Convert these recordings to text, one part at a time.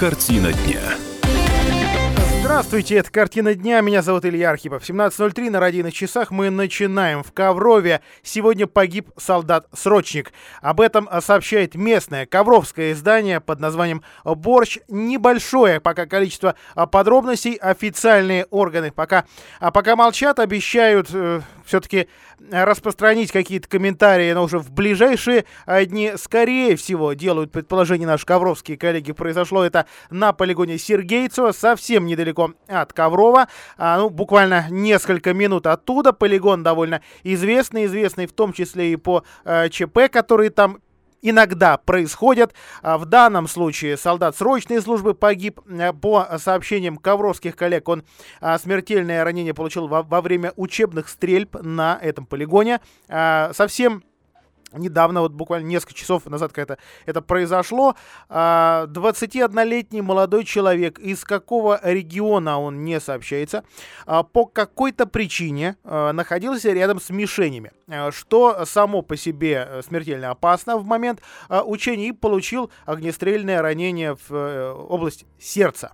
Картина дня. Здравствуйте, это «Картина дня», меня зовут Илья Архипов. 17.03 на радийных часах мы начинаем. В Коврове сегодня погиб солдат-срочник. Об этом сообщает местное ковровское издание под названием «Борщ». Небольшое пока количество подробностей. Официальные органы пока, а пока молчат, обещают э, все-таки распространить какие-то комментарии, но уже в ближайшие дни, скорее всего, делают предположение наши ковровские коллеги. Произошло это на полигоне Сергейцева, совсем недалеко от Коврова. А, ну, буквально несколько минут оттуда. Полигон довольно известный, известный в том числе и по э, ЧП, которые там иногда происходят. А, в данном случае солдат срочной службы погиб. Э, по сообщениям ковровских коллег, он а, смертельное ранение получил во, во время учебных стрельб на этом полигоне. А, совсем Недавно, вот буквально несколько часов назад это, это произошло. 21-летний молодой человек, из какого региона он не сообщается, по какой-то причине находился рядом с мишенями. Э, что само по себе э, смертельно опасно в момент э, учения, и получил огнестрельное ранение в область сердца.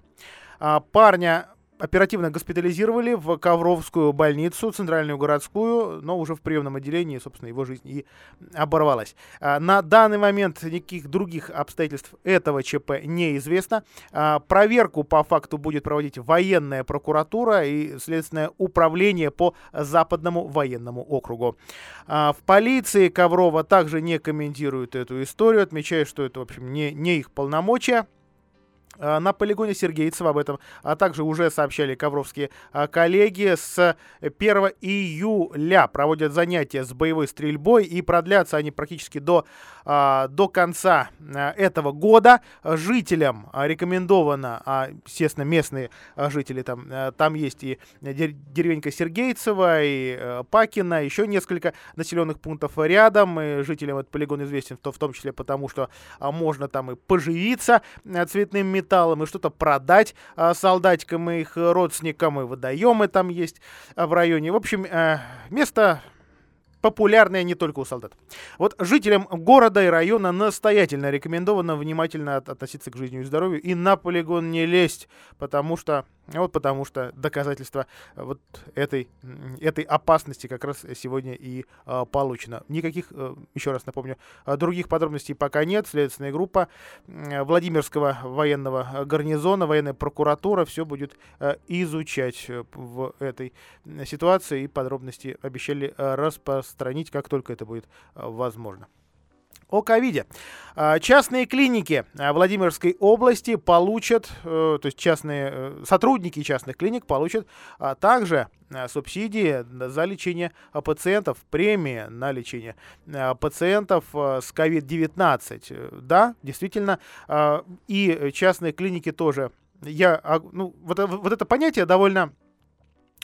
А, парня оперативно госпитализировали в Ковровскую больницу, центральную городскую, но уже в приемном отделении, собственно, его жизнь и оборвалась. А, на данный момент никаких других обстоятельств этого ЧП неизвестно. А, проверку по факту будет проводить военная прокуратура и следственное управление по Западному военному округу. А, в полиции Коврова также не комментируют эту историю, отмечая, что это, в общем, не, не их полномочия. А, на полигоне Сергейцева об этом, а также уже сообщали ковровские а, коллеги. С 1 июля проводят занятия с боевой стрельбой и продлятся они практически до, а, до конца этого года. Жителям рекомендовано, естественно, местные жители там, там есть и деревенька Сергейцева, и Пакина, еще несколько населенных пунктов рядом. И жителям этот полигон известен в том числе потому, что можно там и поживиться цветным металлом металлом и что-то продать а, солдатикам и их родственникам, и водоемы там есть а, в районе. В общем, а, место популярная не только у солдат. Вот жителям города и района настоятельно рекомендовано внимательно относиться к жизни и здоровью и на полигон не лезть, потому что вот потому что доказательства вот этой, этой опасности как раз сегодня и э, получено. Никаких, э, еще раз напомню, других подробностей пока нет. Следственная группа э, Владимирского военного гарнизона, военная прокуратура все будет э, изучать в этой ситуации и подробности обещали э, распространить, как только это будет э, возможно о ковиде. А, частные клиники а, Владимирской области получат, э, то есть частные э, сотрудники частных клиник получат а, также субсидии за лечение пациентов, премии на лечение пациентов с COVID-19. Да, действительно, и частные клиники тоже. Я, ну, вот, вот это понятие довольно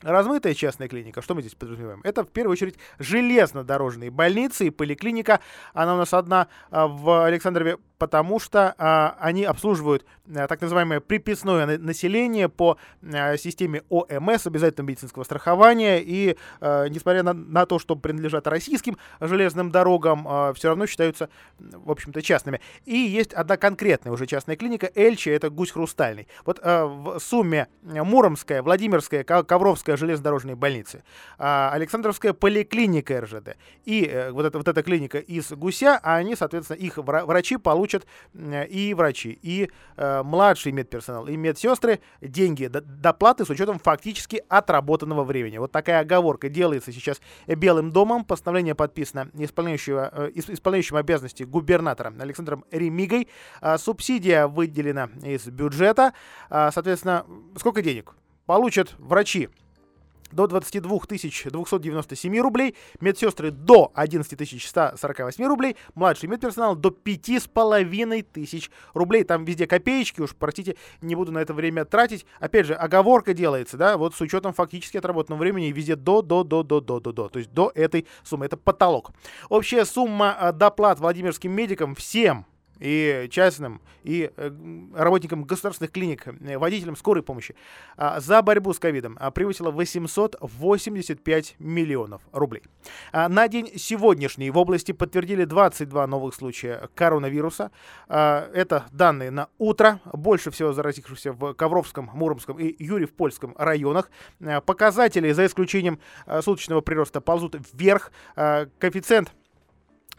Размытая частная клиника, что мы здесь подразумеваем? Это в первую очередь железнодорожные больницы и поликлиника. Она у нас одна в Александрове потому что а, они обслуживают а, так называемое приписное население по а, системе ОМС, обязательного медицинского страхования, и а, несмотря на, на то, что принадлежат российским железным дорогам, а, все равно считаются, в общем-то, частными. И есть одна конкретная уже частная клиника, Эльчи, это Гусь Хрустальный. Вот а, в сумме Муромская, Владимирская, Ковровская железнодорожные больницы, а, Александровская поликлиника РЖД и а, вот, эта, вот эта клиника из Гуся, они, соответственно, их врачи получат получат и врачи, и э, младший медперсонал, и медсестры деньги, доплаты с учетом фактически отработанного времени. Вот такая оговорка делается сейчас Белым домом. Постановление подписано исполняющего, э, исполняющим обязанности губернатором Александром Ремигой. Э, субсидия выделена из бюджета. Э, соответственно, сколько денег? Получат врачи до 22 297 рублей, медсестры до 11 148 рублей, младший медперсонал до 5,5 тысяч рублей. Там везде копеечки, уж простите, не буду на это время тратить. Опять же, оговорка делается, да, вот с учетом фактически отработанного времени везде до, до, до, до, до, до, до. То есть до этой суммы. Это потолок. Общая сумма э, доплат Владимирским медикам всем и частным, и э, работникам государственных клиник, э, водителям скорой помощи а, за борьбу с ковидом а, превысила 885 миллионов рублей. А, на день сегодняшний в области подтвердили 22 новых случая коронавируса. Это данные на утро. Больше всего заразившихся в Ковровском, Муромском и Юрьев-Польском районах. Показатели, за исключением суточного прироста, ползут вверх. Коэффициент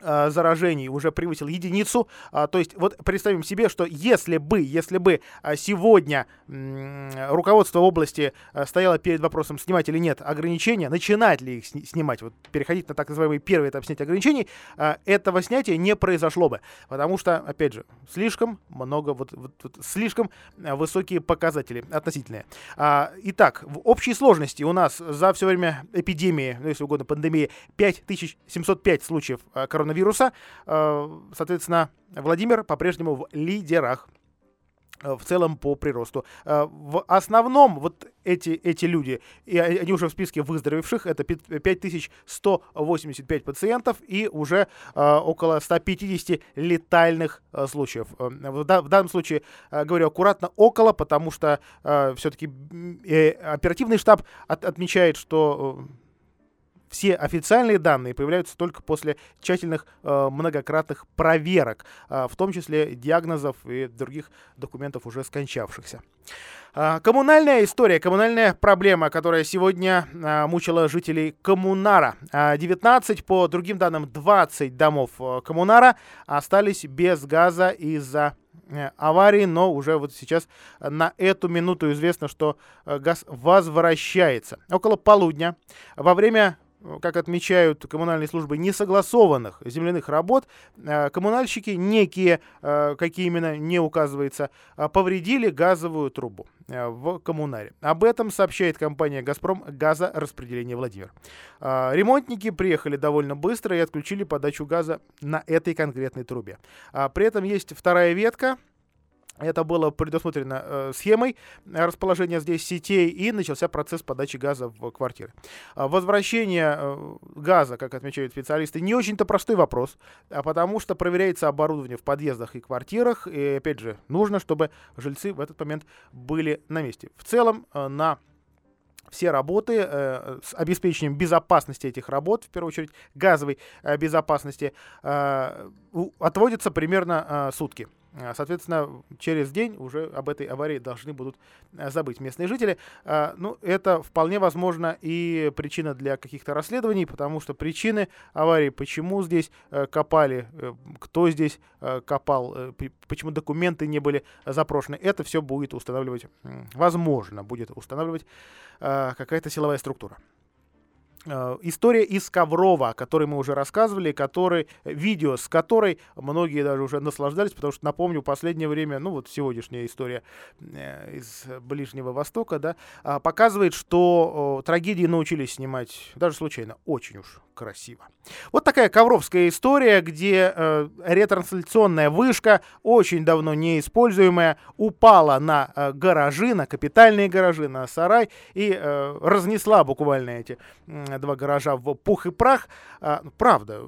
э, заражений уже превысил единицу. А, то есть вот представим себе, что если бы, если бы а, сегодня руководство области а, стояло перед вопросом, снимать или нет ограничения, начинать ли их сни- снимать, вот переходить на так называемый первый этап снятия ограничений, а, этого снятия не произошло бы. Потому что, опять же, слишком много, вот, вот, вот слишком высокие показатели относительные. А, итак, в общей сложности у нас за все время эпидемии, ну, если угодно, пандемии, 5705 случаев коронавируса коронавируса. Э, соответственно, Владимир по-прежнему в лидерах э, в целом по приросту. Э, в основном вот эти, эти люди, и они уже в списке выздоровевших, это 5185 пациентов и уже около 150 летальных случаев. В, данном случае говорю аккуратно около, потому что все-таки оперативный штаб от, отмечает, что все официальные данные появляются только после тщательных э, многократных проверок, э, в том числе диагнозов и других документов уже скончавшихся. Э, коммунальная история, коммунальная проблема, которая сегодня э, мучила жителей Коммунара. Э, 19, по другим данным, 20 домов э, Коммунара остались без газа из-за э, аварии, но уже вот сейчас на эту минуту известно, что э, газ возвращается. Около полудня во время как отмечают коммунальные службы, несогласованных земляных работ, э, коммунальщики, некие, э, какие именно не указывается, э, повредили газовую трубу в коммунаре. Об этом сообщает компания «Газпром» газораспределение Владимир. Ремонтники приехали довольно быстро и отключили подачу газа на этой конкретной трубе. При этом есть вторая ветка, это было предусмотрено э, схемой расположения здесь сетей, и начался процесс подачи газа в квартиры. А возвращение э, газа, как отмечают специалисты, не очень-то простой вопрос, а потому что проверяется оборудование в подъездах и квартирах, и, опять же, нужно, чтобы жильцы в этот момент были на месте. В целом, э, на все работы э, с обеспечением безопасности этих работ, в первую очередь газовой э, безопасности, э, отводятся примерно э, сутки. А, соответственно, через день уже об этой аварии должны будут э, забыть местные жители. А, ну, это вполне возможно и причина для каких-то расследований, потому что причины аварии, почему здесь э, копали, э, кто здесь копал, почему документы не были запрошены, это все будет устанавливать, возможно, будет устанавливать какая-то силовая структура. Э, история из Коврова, о которой мы уже рассказывали, который, видео с которой многие даже уже наслаждались, потому что, напомню, в последнее время, ну вот сегодняшняя история э, из Ближнего Востока, да, а, показывает, что трагедии научились снимать даже случайно очень уж красиво. Вот такая ковровская история, где э, ретрансляционная вышка, очень давно неиспользуемая, упала на э, гаражи, на капитальные гаражи, на сарай и э, разнесла буквально эти э, два гаража в пух и прах. Э, правда,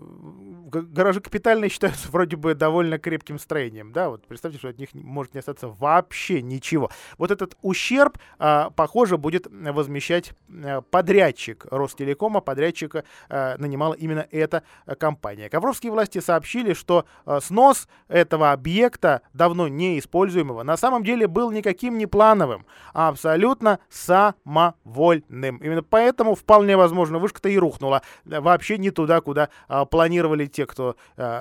гаражи капитальные считаются вроде бы довольно крепким строением, да, вот представьте, что от них может не остаться вообще ничего. Вот этот ущерб, э, похоже, будет возмещать э, подрядчик Ростелекома, подрядчика э, нанимала именно эта э, компания. Ковровские власти сообщили, что э, снос этого объекта, давно неиспользуемого, на самом деле был никаким не плановым, а абсолютно самовольным. Именно поэтому вполне возможно вышка-то и рухнула э, вообще не туда, куда планировали те, кто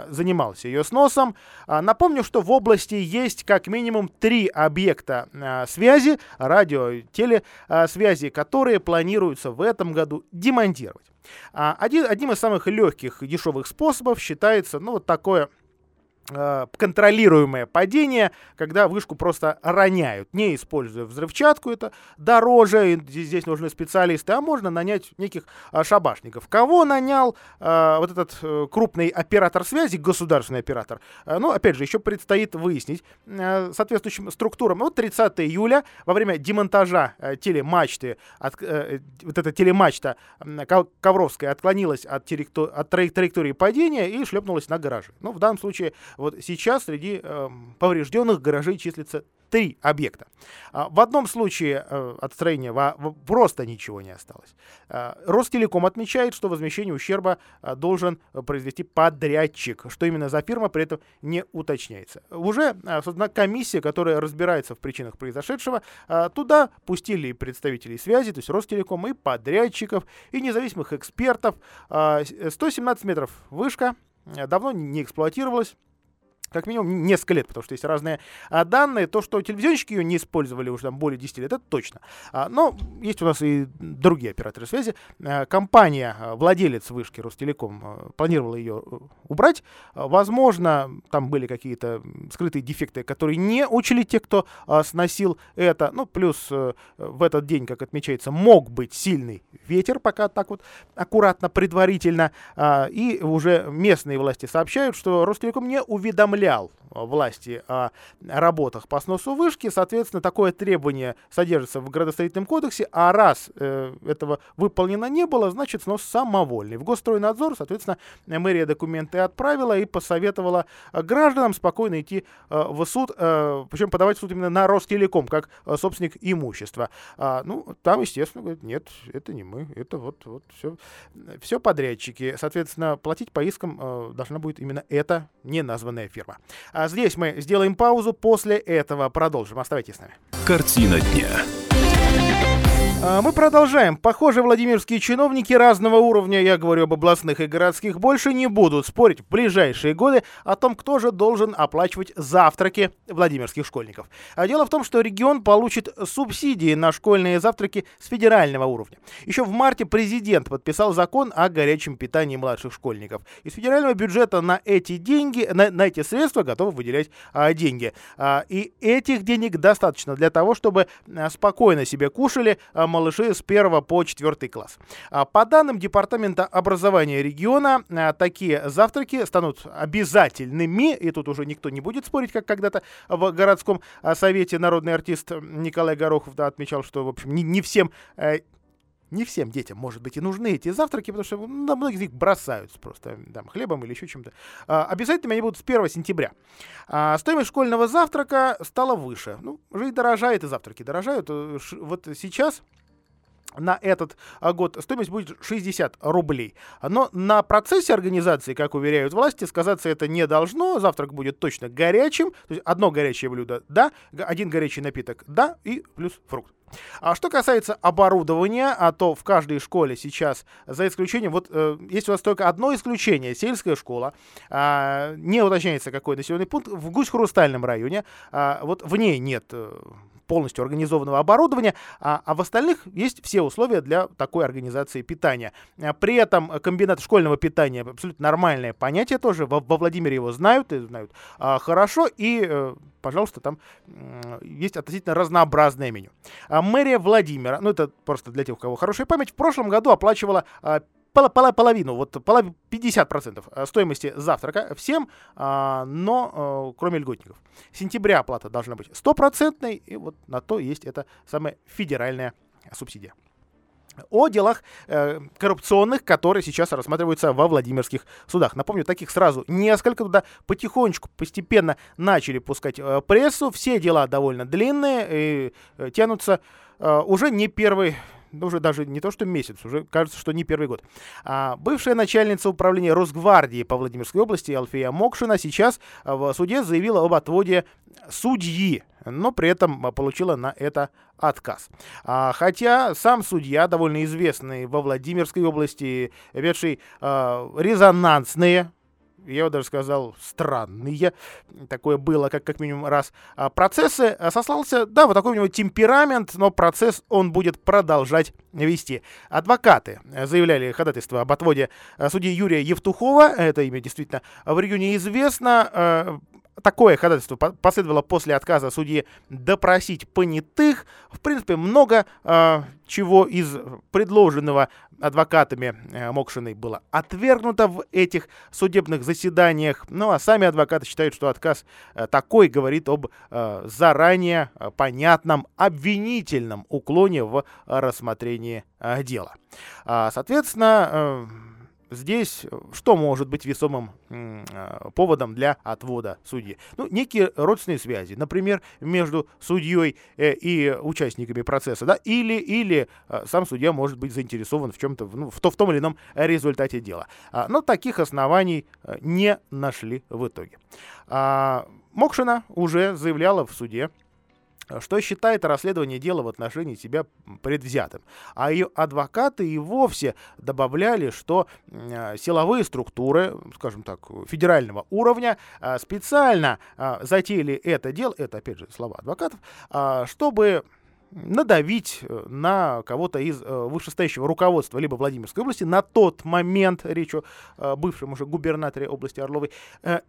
занимался ее сносом. А, напомню, что в области есть как минимум три объекта связи, радио, телесвязи, которые планируется в этом году демонтировать. А, один, одним из самых легких и дешевых способов считается, ну, вот такое контролируемое падение, когда вышку просто роняют, не используя взрывчатку, это дороже, здесь нужны специалисты, а можно нанять неких а, шабашников. Кого нанял а, вот этот а, крупный оператор связи, государственный оператор, ну, опять же, еще предстоит выяснить соответствующим структурам. Вот 30 июля во время демонтажа телемачты, от, вот эта телемачта Ковровская отклонилась от, от траектории падения и шлепнулась на гараж. Ну, в данном случае Вот сейчас среди э, поврежденных гаражей числится три объекта. А, в одном случае э, от строения просто ничего не осталось. А, Ростелеком отмечает, что возмещение ущерба а, должен произвести подрядчик. Что именно за фирма, при этом не уточняется. Уже создана комиссия, которая разбирается в причинах произошедшего. Туда пустили представителей связи, то есть Ростелеком, и подрядчиков, и независимых экспертов. 117 метров вышка, давно не эксплуатировалась как минимум несколько лет, потому что есть разные а, данные. То, что телевизионщики ее не использовали уже там более 10 лет, это точно. А, но есть у нас и другие операторы связи. А, компания, а, владелец вышки Ростелеком, а, планировала ее э, убрать. А, возможно, там были какие-то скрытые дефекты, которые не учили те, кто а, сносил это. Ну, плюс а, в этот день, как отмечается, мог быть сильный ветер, пока так вот аккуратно, предварительно. А, и уже местные власти сообщают, что Ростелеком не уведомлял уведомлял власти о работах по сносу вышки. Соответственно, такое требование содержится в градостроительном кодексе, а раз э, этого выполнено не было, значит снос самовольный. В Госстройнадзор, соответственно, мэрия документы отправила и посоветовала гражданам спокойно идти э, в суд, э, причем подавать в суд именно на Ростелеком, как э, собственник имущества. А, ну, там, естественно, говорят, нет, это не мы, это вот, вот все, все подрядчики. Соответственно, платить по искам э, должна будет именно эта неназванная фирма. А здесь мы сделаем паузу, после этого продолжим. Оставайтесь с нами. Картина дня. А, мы продолжаем. Похоже, владимирские чиновники разного уровня, я говорю об областных и городских, больше не будут спорить в ближайшие годы о том, кто же должен оплачивать завтраки владимирских школьников. А дело в том, что регион получит субсидии на школьные завтраки с федерального уровня. Еще в марте президент подписал закон о горячем питании младших школьников. Из федерального бюджета на эти деньги, на, на эти средства готовы выделять а, деньги. А, и этих денег достаточно для того, чтобы а, спокойно себе кушали а, малыши с 1 по 4 класс. А, по данным Департамента образования региона, а, такие завтраки станут обязательными, и тут уже никто не будет спорить, как когда-то в городском а, совете народный артист Николай Горохов да, отмечал, что, в общем, не, не всем э, не всем детям, может быть, и нужны эти завтраки, потому что на многих из них бросаются просто там, хлебом или еще чем-то. А, обязательно они будут с 1 сентября. А, стоимость школьного завтрака стала выше. Ну, и дорожает, и завтраки дорожают. Э, вот сейчас на этот а, год стоимость будет 60 рублей. Но на процессе организации, как уверяют власти, сказаться это не должно. Завтрак будет точно горячим. То есть одно горячее блюдо – да, один горячий напиток – да, и плюс фрукт. А что касается оборудования, а то в каждой школе сейчас, за исключением, вот э, есть у нас только одно исключение, сельская школа, э, не уточняется какой населенный пункт, в Гусь-Хрустальном районе, э, вот в ней нет э, полностью организованного оборудования, а, а в остальных есть все условия для такой организации питания. А, при этом комбинат школьного питания абсолютно нормальное понятие тоже, во, во Владимире его знают и знают а, хорошо, и э, пожалуйста, там есть относительно разнообразное меню. А мэрия Владимира, ну это просто для тех, у кого хорошая память, в прошлом году оплачивала пол, пол, половину, вот 50% э, стоимости завтрака всем, а, но э, кроме льготников. Сентября оплата должна быть стопроцентной, и вот на то есть эта самая федеральная субсидия о делах э, коррупционных, которые сейчас рассматриваются во Владимирских судах. Напомню, таких сразу несколько туда потихонечку, постепенно начали пускать э, прессу. Все дела довольно длинные и э, тянутся э, уже не первый ну, уже даже не то, что месяц, уже кажется, что не первый год. А, бывшая начальница управления Росгвардии по Владимирской области Алфея Мокшина сейчас в суде заявила об отводе судьи, но при этом получила на это отказ. А, хотя сам судья, довольно известный во Владимирской области, ведший а, резонансные я бы даже сказал, странные, такое было как, как минимум раз, а, процессы, а, сослался, да, вот такой у него темперамент, но процесс он будет продолжать вести. Адвокаты заявляли ходатайство об отводе а, судьи Юрия Евтухова, это имя действительно в регионе известно, Такое ходатайство последовало после отказа судьи допросить понятых. В принципе, много э, чего из предложенного адвокатами э, Мокшиной было отвергнуто в этих судебных заседаниях. Ну а сами адвокаты считают, что отказ э, такой говорит об э, заранее э, понятном обвинительном уклоне в рассмотрении э, дела. А, соответственно, э, здесь что может быть весомым э, поводом для отвода судьи? Ну, некие родственные связи, например, между судьей э, и участниками процесса, да, или, или э, сам судья может быть заинтересован в чем-то, ну, в, то, в том или ином результате дела. А, но таких оснований э, не нашли в итоге. А, Мокшина уже заявляла в суде, что считает расследование дела в отношении себя предвзятым. А ее адвокаты и вовсе добавляли, что э, силовые структуры, скажем так, федерального уровня э, специально э, затеяли это дело, это опять же слова адвокатов, чтобы надавить э, на кого-то из э, вышестоящего руководства либо Владимирской области на тот момент, речь о э, бывшем уже губернаторе области Орловой,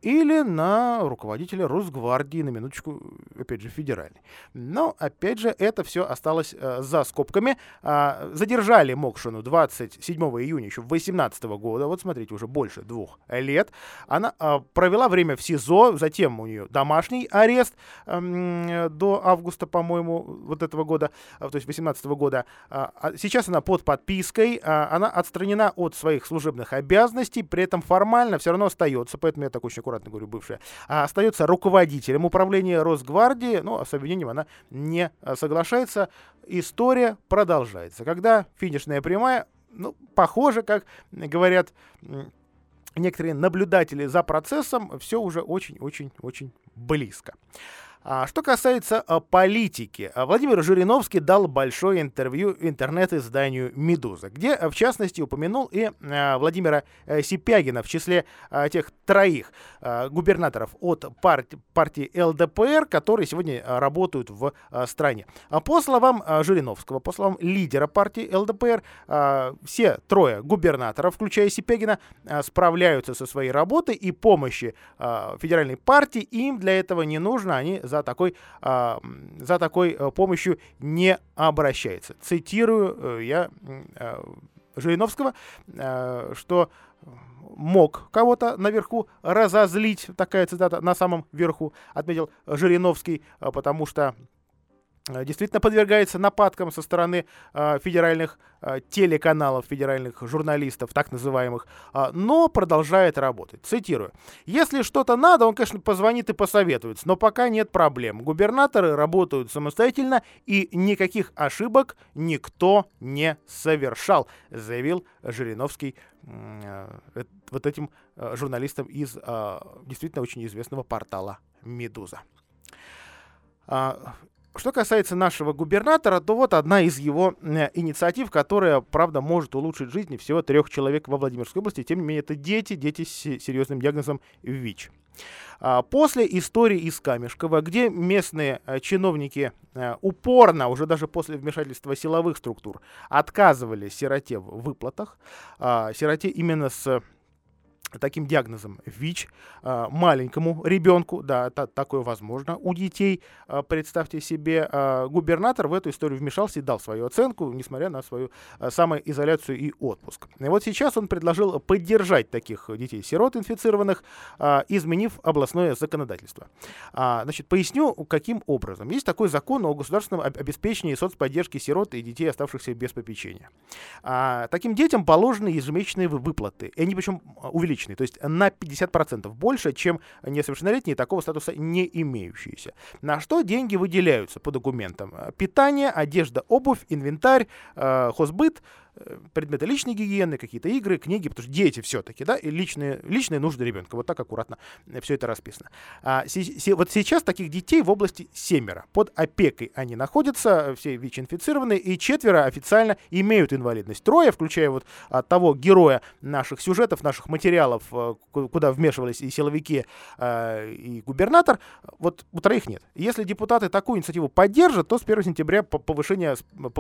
или на руководителя Росгвардии, на минуточку, опять же, федеральной. Но, опять же, это все осталось за скобками. А, задержали Мокшину 27 июня еще 2018 года, вот смотрите, уже больше двух лет. Она а, провела время в СИЗО, затем у нее домашний арест до августа, по-моему, вот этого года года, а, то есть 18 года. А, а сейчас она под подпиской, она отстранена от своих служебных обязанностей, при этом формально все равно остается, поэтому я так очень аккуратно говорю, бывшая, остается руководителем управления Росгвардии, но с обвинением она не соглашается. История продолжается. Когда финишная прямая, ну, похоже, как говорят некоторые наблюдатели за процессом, все уже очень-очень-очень близко. А, что касается а, политики, а, Владимир Жириновский дал большое интервью интернет-изданию «Медуза», где, в частности, упомянул и Владимира э, Сипягина в числе тех троих губернаторов от партии, ЛДПР, которые сегодня работают в стране. По словам Жириновского, по словам лидера партии ЛДПР, все трое губернаторов, включая Сипягина, справляются со своей работой и помощи федеральной партии им для этого не нужно, они за такой, а, за такой э, помощью не обращается. Цитирую э, я э, Жириновского, что мог кого-то наверху разозлить, такая цитата на самом верху, отметил Жириновский, потому что действительно подвергается нападкам со стороны э, федеральных э, телеканалов, федеральных журналистов, так называемых, э, но продолжает работать. Цитирую. «Если что-то надо, он, конечно, позвонит и посоветуется, но пока нет проблем. Губернаторы работают самостоятельно, и никаких ошибок никто не совершал», заявил Жириновский э, вот этим э, журналистам из э, действительно очень известного портала «Медуза». Что касается нашего губернатора, то вот одна из его э, инициатив, которая, правда, может улучшить жизни всего трех человек во Владимирской области. Тем не менее, это дети, дети с серьезным диагнозом ВИЧ. А, после истории из Камешкова, где местные э, чиновники э, упорно, уже даже после вмешательства силовых структур, отказывали сироте в выплатах, а, сироте именно с таким диагнозом ВИЧ а, маленькому ребенку, да, это такое возможно у детей. А, представьте себе, а, губернатор в эту историю вмешался и дал свою оценку, несмотря на свою самоизоляцию и отпуск. И вот сейчас он предложил поддержать таких детей-сирот инфицированных, изменив областное законодательство. Значит, поясню, каким образом. Есть такой закон о государственном обеспечении соцподдержки сирот и детей, оставшихся без попечения. Таким детям положены ежемесячные выплаты, и они причем увеличены увеличенный, то есть на 50% больше, чем несовершеннолетние, такого статуса не имеющиеся. На что деньги выделяются по документам? Питание, одежда, обувь, инвентарь, э, хозбыт, предметы личной гигиены, какие-то игры, книги, потому что дети все-таки, да, и личные, личные нужды ребенка. Вот так аккуратно все это расписано. А, си, си, вот сейчас таких детей в области семеро. Под опекой они находятся, все ВИЧ-инфицированные, и четверо официально имеют инвалидность. Трое, включая вот от того героя наших сюжетов, наших материалов, э, куда вмешивались и силовики, э, и губернатор, вот у троих нет. Если депутаты такую инициативу поддержат, то с 1 сентября повышение,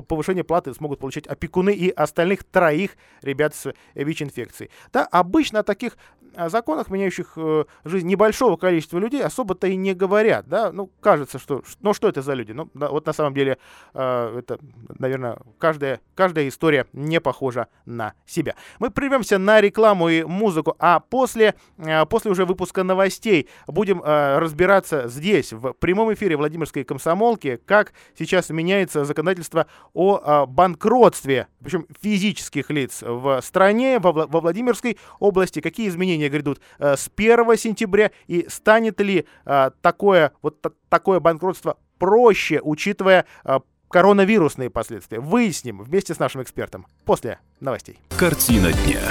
повышение платы смогут получать опекуны и остальных троих ребят с ВИЧ-инфекцией. Да, обычно о таких о законах, меняющих э, жизнь небольшого количества людей, особо-то и не говорят, да, ну, кажется, что, ну, что это за люди, ну, да, вот на самом деле, э, это, наверное, каждая, каждая история не похожа на себя. Мы прервемся на рекламу и музыку, а после, э, после уже выпуска новостей будем э, разбираться здесь, в прямом эфире Владимирской комсомолки, как сейчас меняется законодательство о э, банкротстве, причем физических лиц в стране, во, во Владимирской области, какие изменения грядут э, с 1 сентября и станет ли э, такое, вот такое банкротство проще, учитывая э, коронавирусные последствия. Выясним вместе с нашим экспертом после новостей. Картина дня.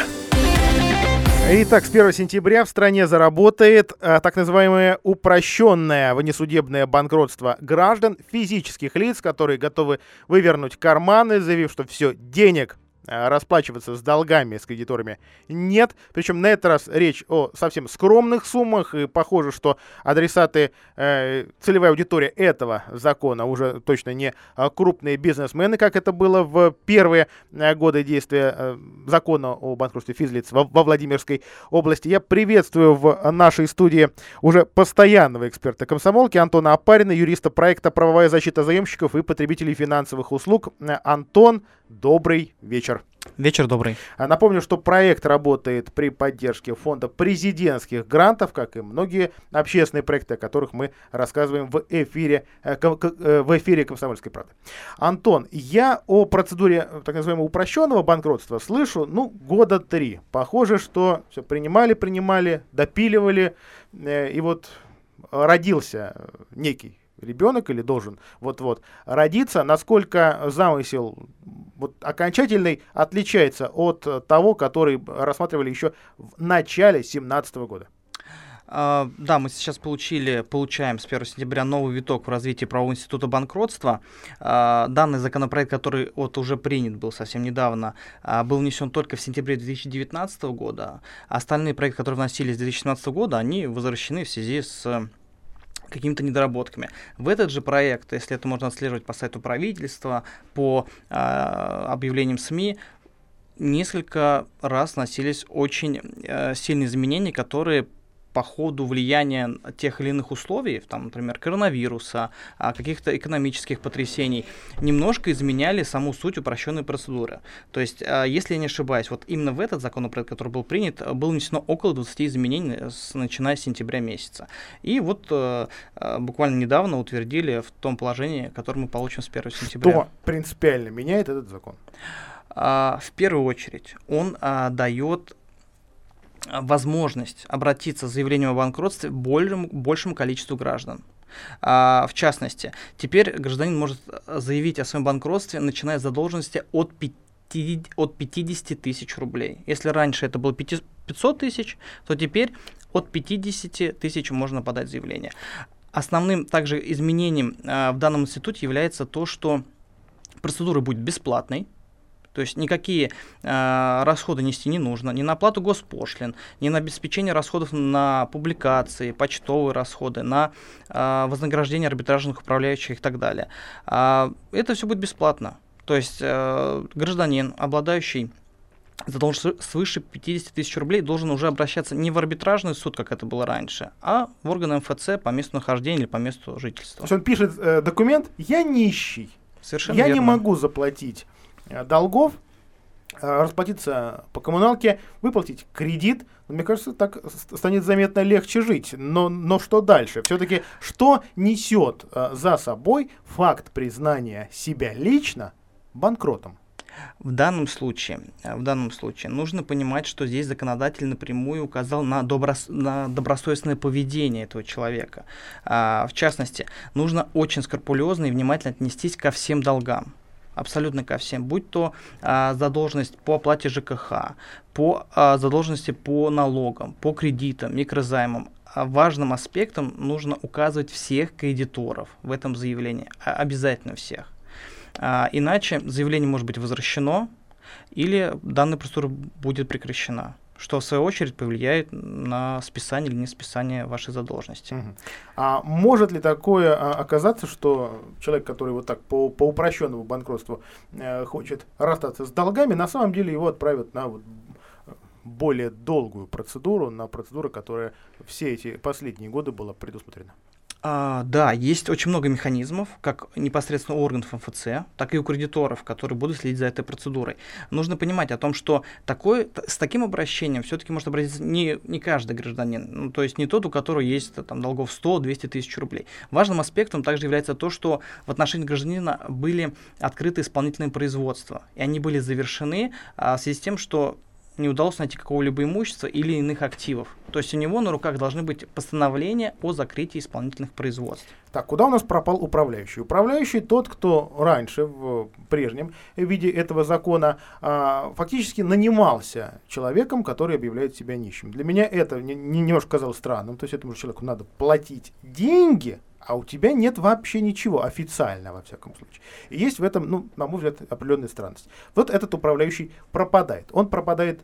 Итак, с 1 сентября в стране заработает а, так называемое упрощенное внесудебное банкротство граждан, физических лиц, которые готовы вывернуть карманы, заявив, что все, денег расплачиваться с долгами, с кредиторами нет. Причем на этот раз речь о совсем скромных суммах. И похоже, что адресаты, э, целевая аудитория этого закона уже точно не э, крупные бизнесмены, как это было в первые э, годы действия э, закона о банкротстве физлиц во, во Владимирской области. Я приветствую в нашей студии уже постоянного эксперта комсомолки Антона Апарина, юриста проекта «Правовая защита заемщиков и потребителей финансовых услуг». Э, Антон, добрый вечер. Вечер добрый. А напомню, что проект работает при поддержке фонда президентских грантов, как и многие общественные проекты, о которых мы рассказываем в эфире, э, э, в эфире «Комсомольской правды». Антон, я о процедуре э, так называемого упрощенного банкротства слышу, ну, года три. Похоже, что все принимали, принимали, допиливали, и вот родился некий ребенок или должен вот-вот родиться, насколько замысел вот окончательный отличается от того, который рассматривали еще в начале 2017 года. Uh, да, мы сейчас получили, получаем с 1 сентября новый виток в развитии правового института банкротства. Uh, данный законопроект, который вот уже принят был совсем недавно, uh, был внесен только в сентябре 2019 года. Остальные проекты, которые вносились с 2017 года, они возвращены в связи с какими-то недоработками. В этот же проект, если это можно отслеживать по сайту правительства, по э, объявлениям СМИ, несколько раз носились очень э, сильные изменения, которые по ходу влияния тех или иных условий, там, например, коронавируса, а, каких-то экономических потрясений, немножко изменяли саму суть упрощенной процедуры. То есть, а, если я не ошибаюсь, вот именно в этот законопроект, который был принят, было внесено около 20 изменений, с, начиная с сентября месяца. И вот э, э, буквально недавно утвердили в том положении, которое мы получим с 1 сентября. Что принципиально меняет этот закон? А, в первую очередь, он дает Э, возможность обратиться с заявлением о банкротстве большему, большему количеству граждан. А, в частности, теперь гражданин может заявить о своем банкротстве, начиная с задолженности от 50, от 50 тысяч рублей. Если раньше это было 500 тысяч, то теперь от 50 тысяч можно подать заявление. Основным также изменением а, в данном институте является то, что процедура будет бесплатной, то есть никакие э, расходы нести не нужно, ни на оплату госпошлин, ни на обеспечение расходов на публикации, почтовые расходы, на э, вознаграждение арбитражных управляющих и так далее. Э, это все будет бесплатно. То есть э, гражданин, обладающий задолжен свыше 50 тысяч рублей, должен уже обращаться не в арбитражный суд, как это было раньше, а в органы МФЦ по месту нахождения или по месту жительства. То есть он пишет э, документ «Я нищий». Совершенно я верно. не могу заплатить долгов, э, расплатиться по коммуналке, выплатить кредит. Мне кажется, так станет заметно легче жить. Но, но что дальше? Все-таки что несет э, за собой факт признания себя лично банкротом? В данном случае, в данном случае нужно понимать, что здесь законодатель напрямую указал на, доброс, на добросовестное поведение этого человека. А, в частности, нужно очень скрупулезно и внимательно отнестись ко всем долгам абсолютно ко всем, будь то а, задолженность по оплате ЖКХ, по а, задолженности по налогам, по кредитам, микрозаймам. А важным аспектом нужно указывать всех кредиторов в этом заявлении, а, обязательно всех. А, иначе заявление может быть возвращено или данная процедура будет прекращена что в свою очередь повлияет на списание или не списание вашей задолженности. Угу. А может ли такое а, оказаться, что человек, который вот так по, по упрощенному банкротству э, хочет расстаться с долгами, на самом деле его отправят на вот более долгую процедуру, на процедуру, которая все эти последние годы была предусмотрена? А, да, есть очень много механизмов, как непосредственно органов МФЦ, так и у кредиторов, которые будут следить за этой процедурой. Нужно понимать о том, что такой, с таким обращением все-таки может обратиться не, не каждый гражданин, ну, то есть не тот, у которого есть там, долгов 100-200 тысяч рублей. Важным аспектом также является то, что в отношении гражданина были открыты исполнительные производства, и они были завершены а, в связи с тем, что не удалось найти какого-либо имущества или иных активов. То есть у него на руках должны быть постановления о закрытии исполнительных производств. Так, куда у нас пропал управляющий? Управляющий тот, кто раньше, в прежнем виде этого закона, а, фактически нанимался человеком, который объявляет себя нищим. Для меня это не, не, немножко казалось странным. То есть этому человеку надо платить деньги, а у тебя нет вообще ничего официально, во всяком случае. И есть в этом, ну, на мой взгляд, определенная странность. Вот этот управляющий пропадает. Он пропадает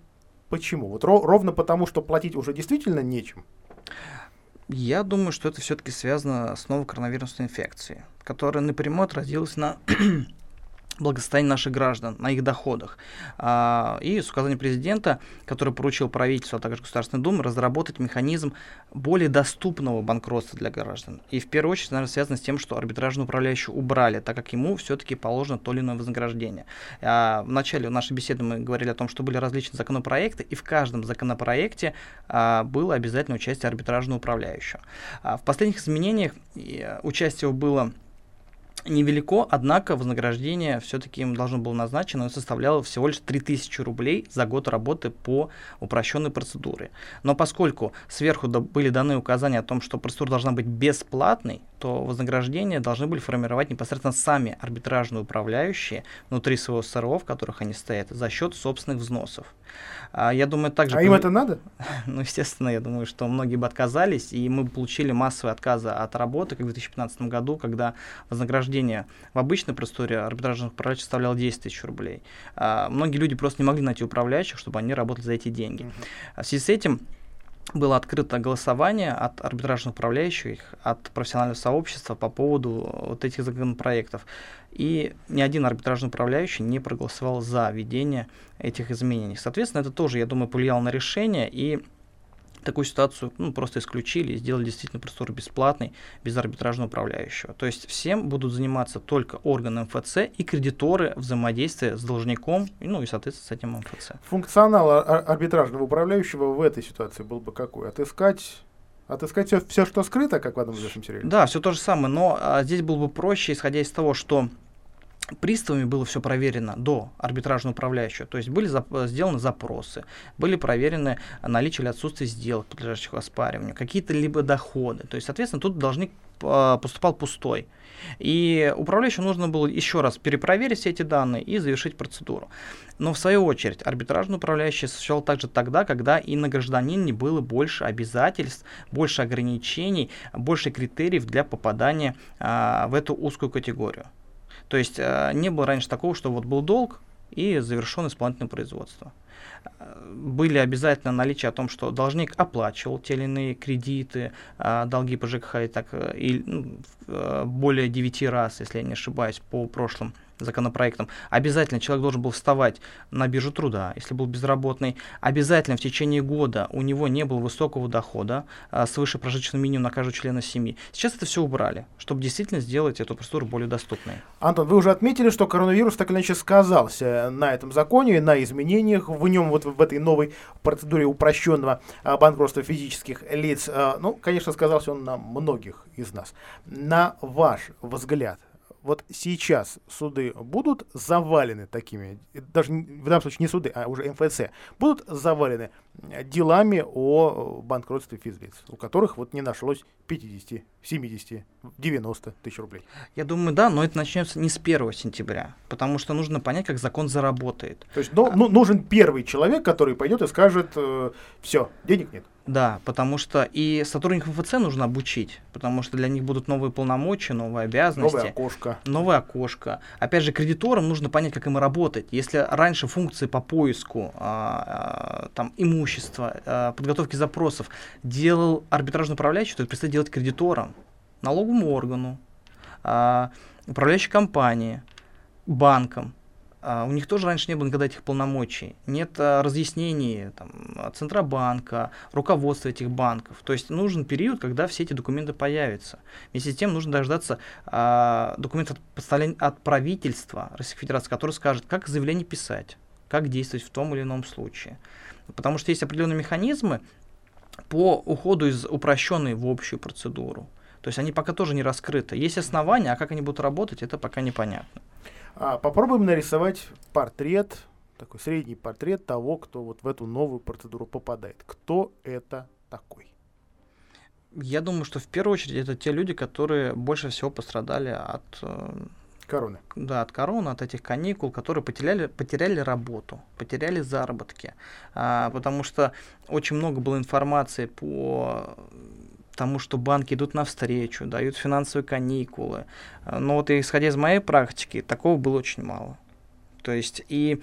почему? Вот ро- ровно потому, что платить уже действительно нечем. Я думаю, что это все-таки связано с новой коронавирусной инфекцией, которая напрямую отразилась на благосостояние наших граждан, на их доходах. А, и с указанием президента, который поручил правительству, а также Государственной Думы, разработать механизм более доступного банкротства для граждан. И в первую очередь, наверное, связано с тем, что арбитражный управляющий убрали, так как ему все-таки положено то или иное вознаграждение. А, в начале нашей беседы мы говорили о том, что были различные законопроекты, и в каждом законопроекте а, было обязательно участие арбитражного управляющего. в последних изменениях участие было невелико, однако вознаграждение все-таки им должно было назначено, и составляло всего лишь 3000 рублей за год работы по упрощенной процедуре. Но поскольку сверху были даны указания о том, что процедура должна быть бесплатной, то вознаграждения должны были формировать непосредственно сами арбитражные управляющие внутри своего СРО, в которых они стоят, за счет собственных взносов. А, я думаю, также... А им это надо? ну, естественно, я думаю, что многие бы отказались, и мы получили массовые отказы от работы, как в 2015 году, когда вознаграждение в обычной процедуре арбитражных управляющих составляло 10 тысяч рублей. А, многие люди просто не могли найти управляющих, чтобы они работали за эти деньги. Uh-huh. В связи с этим было открыто голосование от арбитражных управляющих, от профессионального сообщества по поводу вот этих законопроектов. И ни один арбитражный управляющий не проголосовал за введение этих изменений. Соответственно, это тоже, я думаю, повлияло на решение, и такую ситуацию ну, просто исключили и сделали действительно процедуру бесплатной, без арбитражного управляющего. То есть всем будут заниматься только органы МФЦ и кредиторы взаимодействия с должником, ну и, соответственно, с этим МФЦ. Функционал арбитражного управляющего в этой ситуации был бы какой? Отыскать Отыскать все, все, что скрыто, как в одном из наших сериале? Да, все то же самое, но а, здесь было бы проще, исходя из того, что приставами было все проверено до арбитражного управляющего. То есть были зап- сделаны запросы, были проверены наличие или отсутствие сделок, подлежащих оспариванию, какие-то либо доходы. То есть, соответственно, тут должник а, поступал пустой. И управляющему нужно было еще раз перепроверить все эти данные и завершить процедуру. Но в свою очередь арбитражный управляющий осуществлял также тогда, когда и на гражданине было больше обязательств, больше ограничений, больше критериев для попадания а, в эту узкую категорию. То есть а, не было раньше такого, что вот был долг и завершен исполнительное производство были обязательно наличие о том, что должник оплачивал те или иные кредиты, а, долги по ЖКХ и так и ну, э, более 9 раз, если я не ошибаюсь, по прошлым законопроектом, обязательно человек должен был вставать на биржу труда, если был безработный, обязательно в течение года у него не было высокого дохода, а, свыше прожиточного минимума на каждого члена семьи. Сейчас это все убрали, чтобы действительно сделать эту процедуру более доступной. Антон, вы уже отметили, что коронавирус так или иначе сказался на этом законе, на изменениях в нем, вот в этой новой процедуре упрощенного а, банкротства физических лиц. А, ну, конечно, сказался он на многих из нас. На ваш взгляд, вот сейчас суды будут завалены такими, даже в данном случае не суды, а уже МФЦ, будут завалены делами о банкротстве физлиц, у которых вот не нашлось 50, 70, 90 тысяч рублей. Я думаю, да, но это начнется не с 1 сентября, потому что нужно понять, как закон заработает. То есть ну, ну, нужен первый человек, который пойдет и скажет, э, все, денег нет. Да, потому что и сотрудников МФЦ нужно обучить, потому что для них будут новые полномочия, новые обязанности. Новое окошко. Новое окошко. Опять же, кредиторам нужно понять, как им работать. Если раньше функции по поиску а, а, там, имущества, а, подготовки запросов делал арбитражный управляющий, то это предстоит делать кредиторам, налоговому органу, а, управляющей компании, банкам а, у них тоже раньше не было никогда этих полномочий. Нет а, разъяснений там, Центробанка, руководства этих банков. То есть нужен период, когда все эти документы появятся. Вместе с тем нужно дождаться а, документов от, от правительства Российской Федерации, который скажет, как заявление писать, как действовать в том или ином случае. Потому что есть определенные механизмы по уходу из упрощенной в общую процедуру. То есть они пока тоже не раскрыты. Есть основания, а как они будут работать, это пока непонятно. А, попробуем нарисовать портрет, такой средний портрет того, кто вот в эту новую процедуру попадает. Кто это такой? Я думаю, что в первую очередь это те люди, которые больше всего пострадали от э, короны. Да, от короны, от этих каникул, которые потеряли, потеряли работу, потеряли заработки. А, потому что очень много было информации по тому, что банки идут навстречу, дают финансовые каникулы. Но вот исходя из моей практики, такого было очень мало. То есть и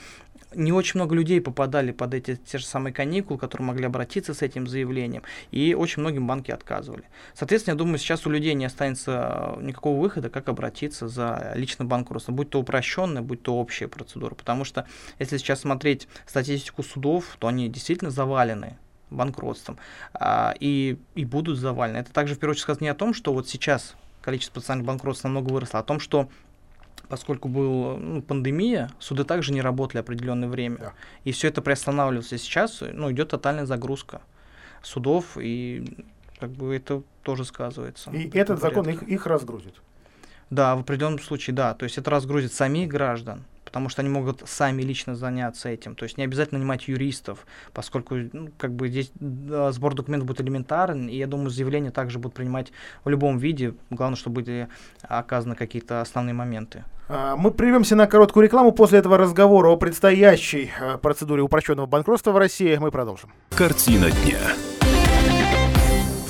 не очень много людей попадали под эти те же самые каникулы, которые могли обратиться с этим заявлением, и очень многим банки отказывали. Соответственно, я думаю, сейчас у людей не останется никакого выхода, как обратиться за личным банкротством, будь то упрощенная, будь то общая процедура. Потому что если сейчас смотреть статистику судов, то они действительно завалены банкротством а, и, и будут завалены. Это также в первую очередь сказать не о том, что вот сейчас количество потенциальных банкротств намного выросло, а о том, что поскольку была ну, пандемия, суды также не работали определенное время. Да. И все это приостанавливалось. И сейчас ну, идет тотальная загрузка судов, и как бы это тоже сказывается. И этот закон их, их разгрузит. Да, в определенном случае, да. То есть это разгрузит самих граждан потому что они могут сами лично заняться этим. То есть не обязательно нанимать юристов, поскольку ну, как бы здесь сбор документов будет элементарен, и я думаю, заявления также будут принимать в любом виде. Главное, чтобы были оказаны какие-то основные моменты. А, мы прервемся на короткую рекламу. После этого разговора о предстоящей э, процедуре упрощенного банкротства в России мы продолжим. Картина дня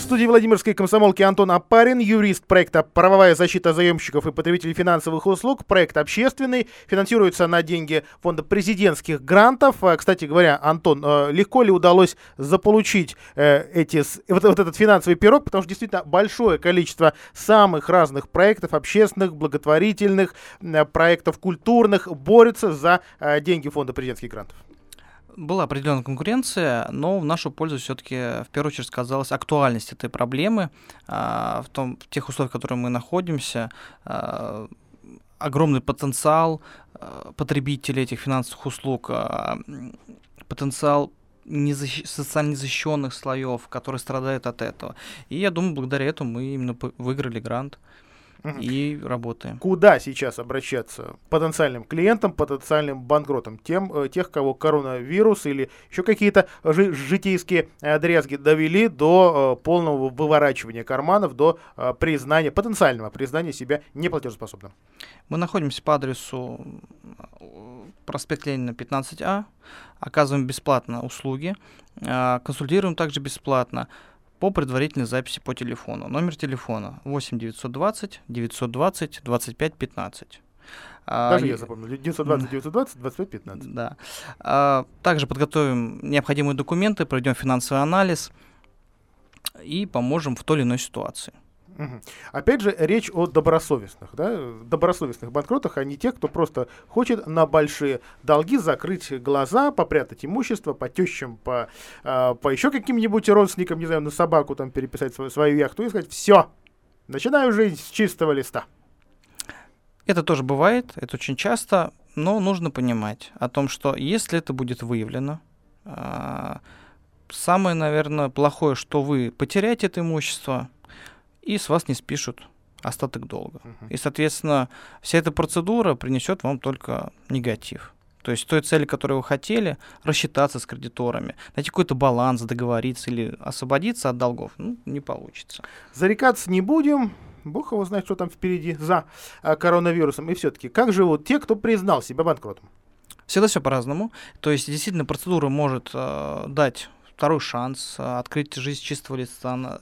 студии Владимирской комсомолки Антон Апарин, юрист проекта «Правовая защита заемщиков и потребителей финансовых услуг». Проект общественный, финансируется на деньги фонда президентских грантов. А, кстати говоря, Антон, э, легко ли удалось заполучить э, эти, вот, вот этот финансовый пирог? Потому что действительно большое количество самых разных проектов, общественных, благотворительных, э, проектов культурных, борются за деньги фонда президентских грантов была определенная конкуренция, но в нашу пользу все-таки в первую очередь сказалась актуальность этой проблемы а, в, том, в тех условиях, в которых мы находимся. А, огромный потенциал а, потребителей этих финансовых услуг, потенциал незащ... социально незащищенных слоев, которые страдают от этого. И я думаю, благодаря этому мы именно выиграли грант и работаем. Куда сейчас обращаться потенциальным клиентам, потенциальным банкротам? Тем, э, тех, кого коронавирус или еще какие-то жи- житейские э, дрязги довели до э, полного выворачивания карманов, до признания, потенциального признания себя неплатежеспособным. Мы находимся по адресу проспект Ленина 15А, оказываем бесплатно услуги, консультируем также бесплатно по предварительной записи по телефону. Номер телефона 8 920 920 25 15. Даже а, я запомнил. 920, 920, 25, 15. Да. А, также подготовим необходимые документы, проведем финансовый анализ и поможем в той или иной ситуации. Угу. Опять же, речь о добросовестных, да, добросовестных банкротах, а не тех, кто просто хочет на большие долги закрыть глаза, попрятать имущество по тещам, по, э, по еще каким-нибудь родственникам, не знаю, на собаку там переписать свою, свою яхту и сказать, все, начинаю жизнь с чистого листа. Это тоже бывает, это очень часто, но нужно понимать о том, что если это будет выявлено, э, самое, наверное, плохое, что вы потеряете это имущество, и с вас не спишут остаток долга. Uh-huh. И, соответственно, вся эта процедура принесет вам только негатив. То есть той цели, которую вы хотели, рассчитаться с кредиторами, найти какой-то баланс, договориться или освободиться от долгов, ну, не получится. Зарекаться не будем. Бог его знает, что там впереди за а, коронавирусом. И все-таки, как живут те, кто признал себя банкротом? Всегда все по-разному. То есть, действительно, процедура может э, дать второй шанс, а, открыть жизнь с чистого листа,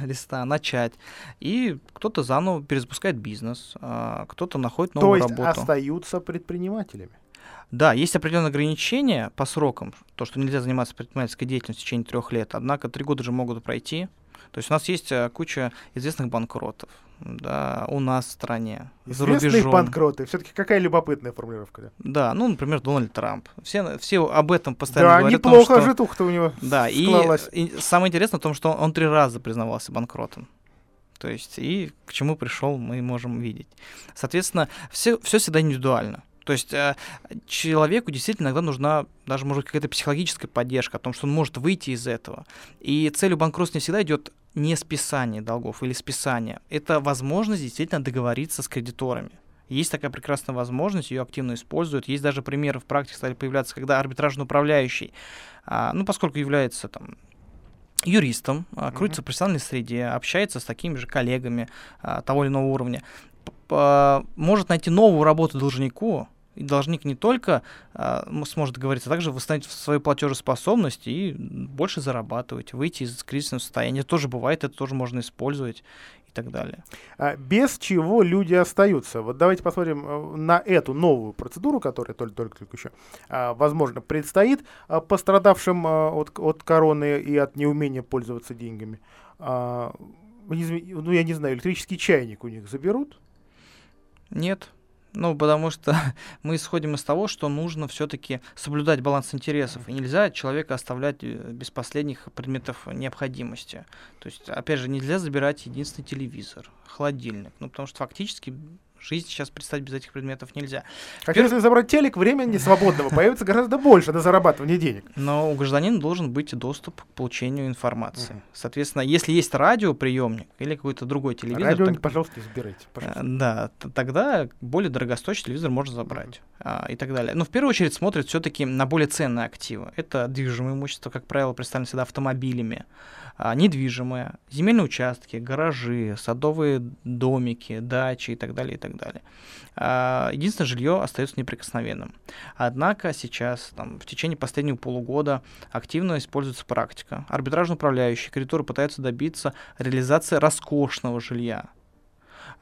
листа, начать. И кто-то заново перезапускает бизнес, а, кто-то находит новую То есть работу. остаются предпринимателями? Да, есть определенные ограничения по срокам, то, что нельзя заниматься предпринимательской деятельностью в течение трех лет, однако три года же могут пройти. То есть у нас есть э, куча известных банкротов, да, у нас в стране, за рубежом. банкроты. Все-таки какая любопытная формулировка. Да? да, ну, например, Дональд Трамп. Все, все об этом постоянно да, говорят. Да, неплохо житуха-то у него Да, и, и самое интересное в том, что он, он три раза признавался банкротом. То есть, и к чему пришел, мы можем видеть. Соответственно, все, все всегда индивидуально. То есть э, человеку действительно иногда нужна даже, может, какая-то психологическая поддержка о том, что он может выйти из этого. И целью банкротства не всегда идет не списание долгов или списание. Это возможность действительно договориться с кредиторами. Есть такая прекрасная возможность, ее активно используют. Есть даже примеры в практике стали появляться, когда арбитражный управляющий, а, ну, поскольку является там юристом, а, крутится в профессиональной среде, общается с такими же коллегами а, того или иного уровня, может найти новую работу должнику, и должник не только а, сможет договориться, а также восстановить свою платежеспособность и больше зарабатывать, выйти из кризисного состояния. Тоже бывает, это тоже можно использовать и так далее. А без чего люди остаются? Вот давайте посмотрим э, на эту новую процедуру, которая только-только еще, а, возможно, предстоит а, пострадавшим от, от короны и от неумения пользоваться деньгами. Ну, я не знаю, электрический чайник у них заберут? Нет. Ну, потому что мы исходим из того, что нужно все-таки соблюдать баланс интересов. И нельзя человека оставлять э, без последних предметов необходимости. То есть, опять же, нельзя забирать единственный телевизор, холодильник. Ну, потому что фактически жизнь сейчас представить без этих предметов нельзя. Как Пер... если забрать телек, времени свободного появится гораздо больше на зарабатывание денег. Но у гражданина должен быть доступ к получению информации. Uh-huh. Соответственно, если есть радиоприемник или какой-то другой телевизор... Радио, так... пожалуйста, забирайте. Пожалуйста. Э, да, тогда более дорогостоящий телевизор можно забрать uh-huh. а, и так далее. Но в первую очередь смотрят все-таки на более ценные активы. Это движимое имущество, как правило, представлено всегда автомобилями а, недвижимое, земельные участки, гаражи, садовые домики, дачи и так далее, и так далее. А, единственное, жилье остается неприкосновенным. Однако сейчас, там, в течение последнего полугода активно используется практика. Арбитражно управляющие кредиторы пытаются добиться реализации роскошного жилья,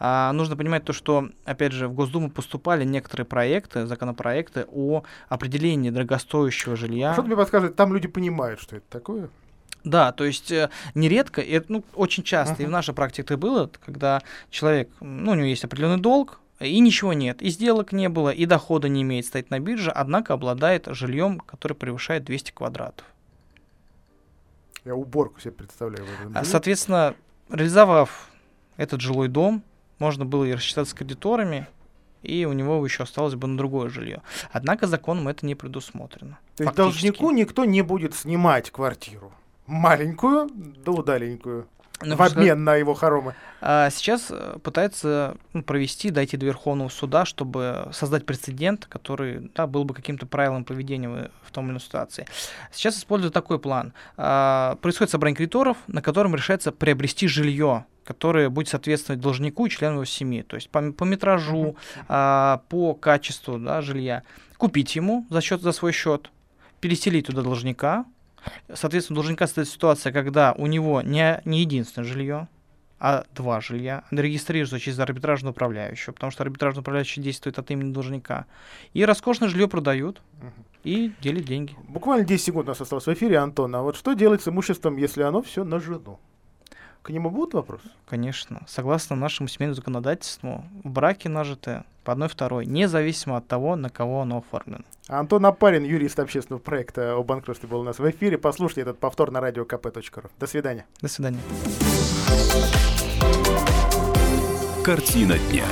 а, нужно понимать то, что, опять же, в Госдуму поступали некоторые проекты, законопроекты о определении дорогостоящего жилья. Что тебе подсказывает, там люди понимают, что это такое? Да, то есть э, нередко, и, ну, очень часто, uh-huh. и в нашей практике было, когда человек, ну, у него есть определенный долг, и ничего нет, и сделок не было, и дохода не имеет, стоит на бирже, однако обладает жильем, которое превышает 200 квадратов. Я уборку себе представляю. А, соответственно, реализовав этот жилой дом, можно было и рассчитаться с кредиторами, и у него еще осталось бы на другое жилье. Однако законом это не предусмотрено. То есть должнику никто не будет снимать квартиру? Маленькую, да удаленькую. Ну, в обмен на его хоромы. А сейчас э, пытается ну, провести, дойти до Верховного суда, чтобы создать прецедент, который да, был бы каким-то правилом поведения в том или иной ситуации. Сейчас используют такой план. А, происходит собрание кредиторов, на котором решается приобрести жилье, которое будет соответствовать должнику и членам его семьи. То есть по, по метражу, а, по качеству да, жилья. Купить ему за счет за свой счет, переселить туда должника, Соответственно, должника стоит ситуация, когда у него не, не единственное жилье, а два жилья. Регистрируется через арбитражного управляющего, потому что арбитражный управляющий действует от имени должника. И роскошное жилье продают и делят деньги. Буквально 10 секунд у нас осталось в эфире, Антон. А вот что делать с имуществом, если оно все на жену? К нему будут вопросы? Конечно. Согласно нашему семейному законодательству, в браке нажитое по одной второй, независимо от того, на кого оно оформлено. Антон Апарин, юрист общественного проекта о банкротстве, был у нас в эфире. Послушайте этот повтор на радио kp.ру. До свидания. До свидания. Картина дня.